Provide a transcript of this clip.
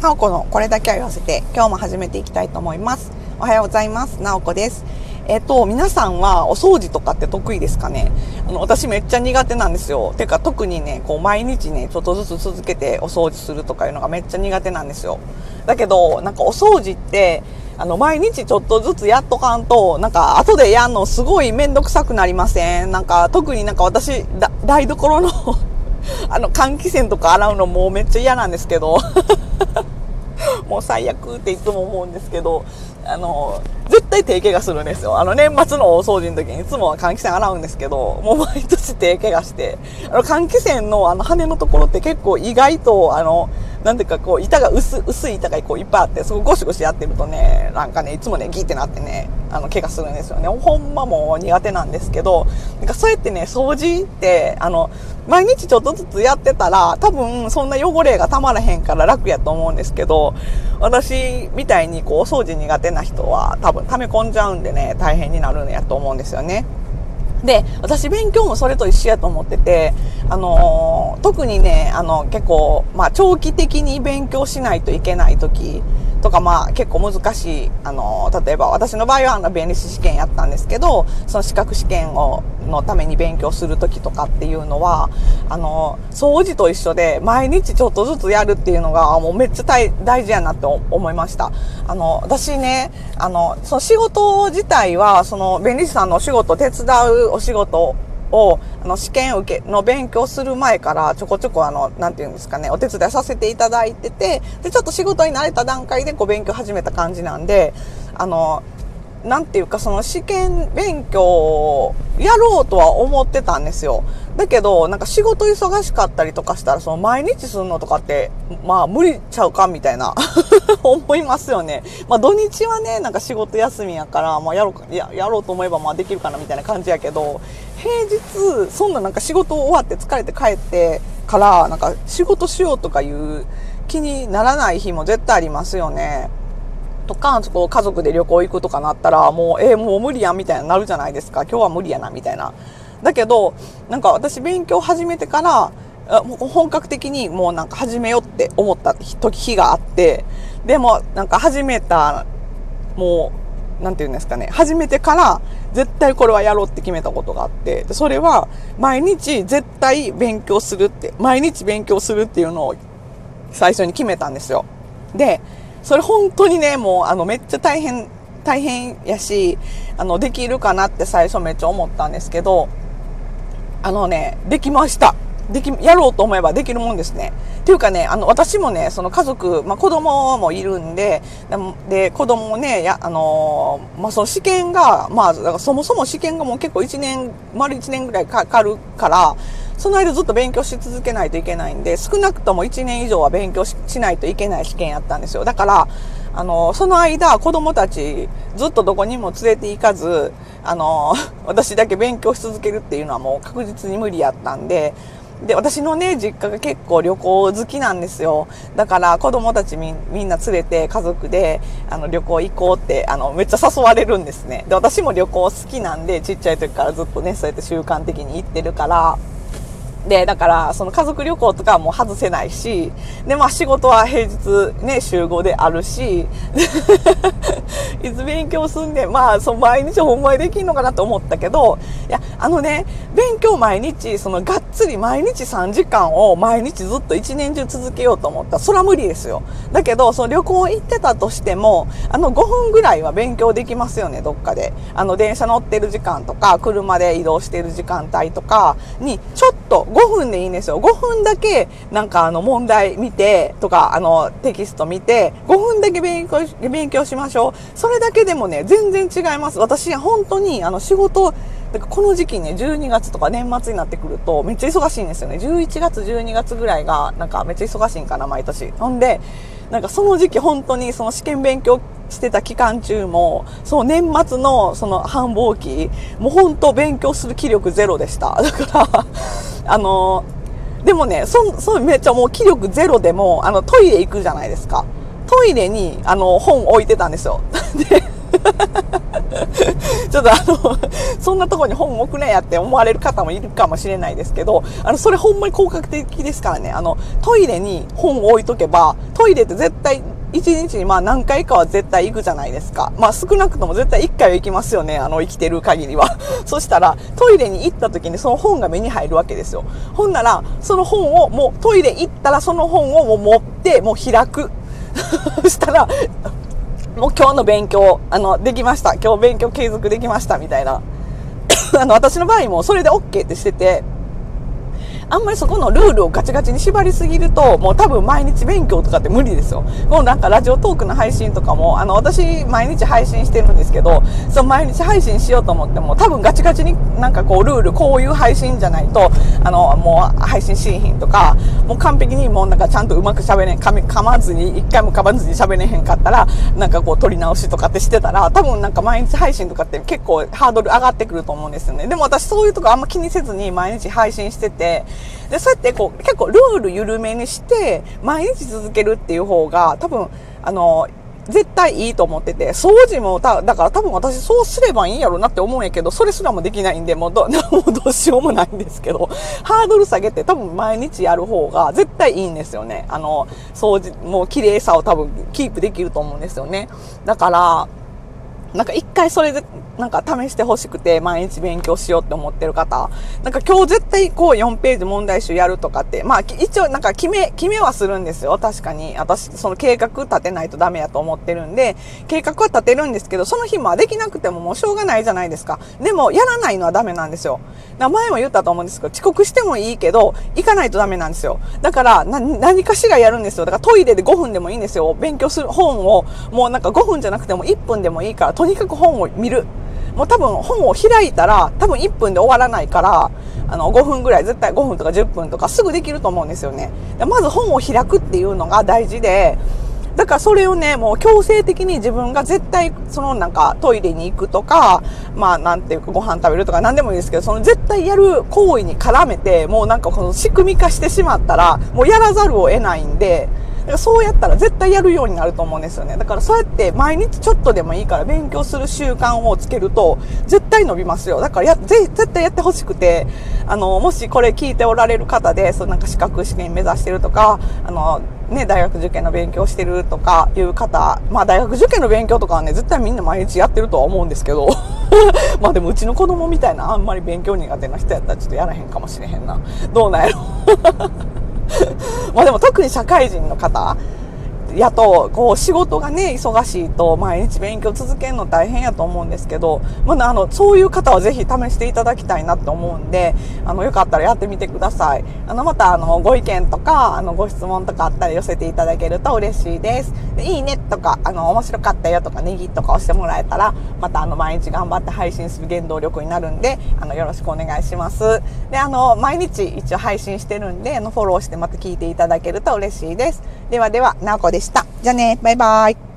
なおこのこれだけは言わせて、今日も始めていきたいと思います。おはようございます。なおこです。えっ、と、皆さんはお掃除とかって得意ですかね？あの、私めっちゃ苦手なんですよ。てか特にね、こう毎日ね、ちょっとずつ続けてお掃除するとかいうのがめっちゃ苦手なんですよ。だけど、なんかお掃除って、あの、毎日ちょっとずつやっとかんと、なんか後でやんのすごいめんどくさくなりません？なんか特になんか私、台所の あの、換気扇とか洗うのもうめっちゃ嫌なんですけどもう最悪っていつも思うんですけど、あの、絶対手怪我するんですよ。あの、年末の大掃除の時にいつもは換気扇洗うんですけど、もう毎年手怪我して、あの、換気扇のあの羽のところって結構意外と、あの、なんていうかこう、板が薄、薄い板がこういっぱいあって、そこゴシゴシやってるとね、なんかね、いつもね、ギーってなってね、あの、怪我するんですよね。ほんまも苦手なんですけど、なんかそうやってね、掃除って、あの、毎日ちょっとずつやってたら、多分そんな汚れがたまらへんから楽やと思うんですけど、私みたいにこう、掃除苦手な人は多分溜め込んじゃうんでね、大変になるんやと思うんですよね。で、私勉強もそれと一緒やと思ってて、あのー、特にね、あの、結構、まあ、長期的に勉強しないといけない時とか、まあ、結構難しい、あの、例えば私の場合はあの、弁理士試験やったんですけど、その資格試験を、のために勉強する時とかっていうのは、あの、掃除と一緒で、毎日ちょっとずつやるっていうのが、もうめっちゃ大大事やなって思いました。あの、私ね、あの、その仕事自体は、その、弁理士さんのお仕事手伝うお仕事を、あの、試験受けの勉強する前からちょこちょこあの、なんて言うんですかね、お手伝いさせていただいてて、で、ちょっと仕事に慣れた段階でこう勉強始めた感じなんで、あの、なんていうかその試験勉強をやろうとは思ってたんですよ。だけど、なんか仕事忙しかったりとかしたら、その毎日するのとかって、まあ無理ちゃうかみたいな 思いますよね。まあ土日はね、なんか仕事休みやから、まあやろう、や、やろうと思えばまあできるかなみたいな感じやけど、平日、そんななんか仕事終わって疲れて帰ってから、なんか仕事しようとかいう気にならない日も絶対ありますよね。とか、こう家族で旅行行くとかなったら、もう、えー、もう無理やんみたいになるじゃないですか。今日は無理やな、みたいな。だけど、なんか私勉強始めてから、本格的にもうなんか始めようって思った時日があって、でもなんか始めた、もう、なんて言うんですかね、始めてから絶対これはやろうって決めたことがあって、それは毎日絶対勉強するって、毎日勉強するっていうのを最初に決めたんですよ。で、それ本当にね、もうあのめっちゃ大変、大変やし、あのできるかなって最初めっちゃ思ったんですけど、あのね、できました。でき、やろうと思えばできるもんですね。っていうかね、あの、私もね、その家族、まあ、子供もいるんで、で、子供もね、や、あのー、まあ、その試験が、まあ、だからそもそも試験がもう結構1年、丸1年ぐらいかかるから、その間ずっと勉強し続けないといけないんで、少なくとも1年以上は勉強しないといけない試験やったんですよ。だから、あの、その間、子供たち、ずっとどこにも連れて行かず、あの、私だけ勉強し続けるっていうのはもう確実に無理やったんで、で、私のね、実家が結構旅行好きなんですよ。だから子供たちみみんな連れて家族であの旅行行こうって、あの、めっちゃ誘われるんですね。で、私も旅行好きなんで、ちっちゃい時からずっとね、そうやって習慣的に行ってるから、で、だから、その家族旅行とかはもう外せないし、で、まあ仕事は平日ね、集合であるし、いつ勉強すんで、まあ、その毎日ほんまにできんのかなと思ったけど、いや、あのね、勉強毎日、そのがっつり毎日3時間を毎日ずっと一年中続けようと思ったら、それは無理ですよ。だけど、その旅行行ってたとしても、あの5分ぐらいは勉強できますよね、どっかで。あの電車乗ってる時間とか、車で移動してる時間帯とかに、ちょっと5分でいいんですよ。5分だけ、なんかあの問題見て、とか、あのテキスト見て、5分だけ勉強勉強しましょう。それだけでもね、全然違います。私、本当にあの仕事、だからこの時期ね、12月とか年末になってくると、めっちゃ忙しいんですよね。11月、12月ぐらいが、なんかめっちゃ忙しいんかな、毎年。ほんで、なんかその時期本当にその試験勉強してた期間中も、その年末のその繁忙期、もう本当勉強する気力ゼロでした。だからあの、でもね、そ、そめっちゃもう気力ゼロでも、あの、トイレ行くじゃないですか。トイレに、あの、本置いてたんですよ。で、ちょっとあの、そんなとこに本置くねやって思われる方もいるかもしれないですけど、あの、それほんまに効果的ですからね。あの、トイレに本を置いとけば、トイレって絶対一日にまあ何回かは絶対行くじゃないですか。まあ少なくとも絶対一回は行きますよね。あの生きてる限りは。そしたらトイレに行った時にその本が目に入るわけですよ。ほんならその本をもうトイレ行ったらその本をもう持ってもう開く。そしたらもう今日の勉強、あの、できました。今日勉強継続できました。みたいな。あの、私の場合もそれで OK ってしてて、あんまりそこのルールをガチガチに縛りすぎると、もう多分毎日勉強とかって無理ですよ。もうなんかラジオトークの配信とかも、あの、私毎日配信してるんですけど、その毎日配信しようと思っても、多分ガチガチになんかこうルール、こういう配信じゃないと、あの、もう配信しひんとか、もう完璧にもうなんかちゃんとうまく喋れん、噛、噛まずに、一回も噛まずに喋れへんかったら、なんかこう撮り直しとかってしてたら、多分なんか毎日配信とかって結構ハードル上がってくると思うんですよね。でも私そういうとこあんま気にせずに毎日配信してて、で、そうやってこう、結構ルール緩めにして、毎日続けるっていう方が、多分、あの、絶対いいと思ってて、掃除もた、だから多分私そうすればいいんやろなって思うんやけど、それすらもできないんで、もうど、もうどうしようもないんですけど、ハードル下げて多分毎日やる方が絶対いいんですよね。あの、掃除、もう綺麗さを多分キープできると思うんですよね。だから、なんか一回それで、なんか試してほしくて毎日勉強しようって思ってる方、なんか今日絶対こう4ページ問題集やるとかって、まあ一応なんか決め、決めはするんですよ。確かに。私、その計画立てないとダメやと思ってるんで、計画は立てるんですけど、その日もできなくてももうしょうがないじゃないですか。でも、やらないのはダメなんですよ。名前も言ったと思うんですけど、遅刻してもいいけど、行かないとダメなんですよ。だから、何かしらやるんですよ。だからトイレで5分でもいいんですよ。勉強する本を、もうなんか5分じゃなくても1分でもいいから、とにかく本を見る。もう多分本を開いたら、多分1分で終わらないから、あの、5分ぐらい、絶対5分とか10分とかすぐできると思うんですよね。まず本を開くっていうのが大事で、だからそれをね、もう強制的に自分が絶対、そのなんかトイレに行くとか、まあなんていうかご飯食べるとか何でもいいですけど、その絶対やる行為に絡めて、もうなんかこの仕組み化してしまったら、もうやらざるを得ないんで、そうやったら絶対やるようになると思うんですよね。だからそうやって毎日ちょっとでもいいから勉強する習慣をつけると絶対伸びますよ。だからや、ぜ絶対やってほしくて、あの、もしこれ聞いておられる方で、そうなんか資格試験目指してるとか、あの、ね、大学受験の勉強してるとかいう方、まあ大学受験の勉強とかはね、絶対みんな毎日やってるとは思うんですけど、まあでもうちの子供みたいなあんまり勉強苦手な人やったらちょっとやらへんかもしれへんな。どうなんやろまあでも特に社会人の方やと、こう、仕事がね、忙しいと、毎日勉強続けるの大変やと思うんですけど、まあ、あの、そういう方はぜひ試していただきたいなって思うんで、あの、よかったらやってみてください。あの、また、あの、ご意見とか、あの、ご質問とかあったら寄せていただけると嬉しいです。でいいねとか、あの、面白かったよとか、ネギとか押してもらえたら、また、あの、毎日頑張って配信する原動力になるんで、あの、よろしくお願いします。で、あの、毎日一応配信してるんで、あの、フォローしてまた聞いていただけると嬉しいです。ではでは、なおこでした。じゃあね、バイバイ。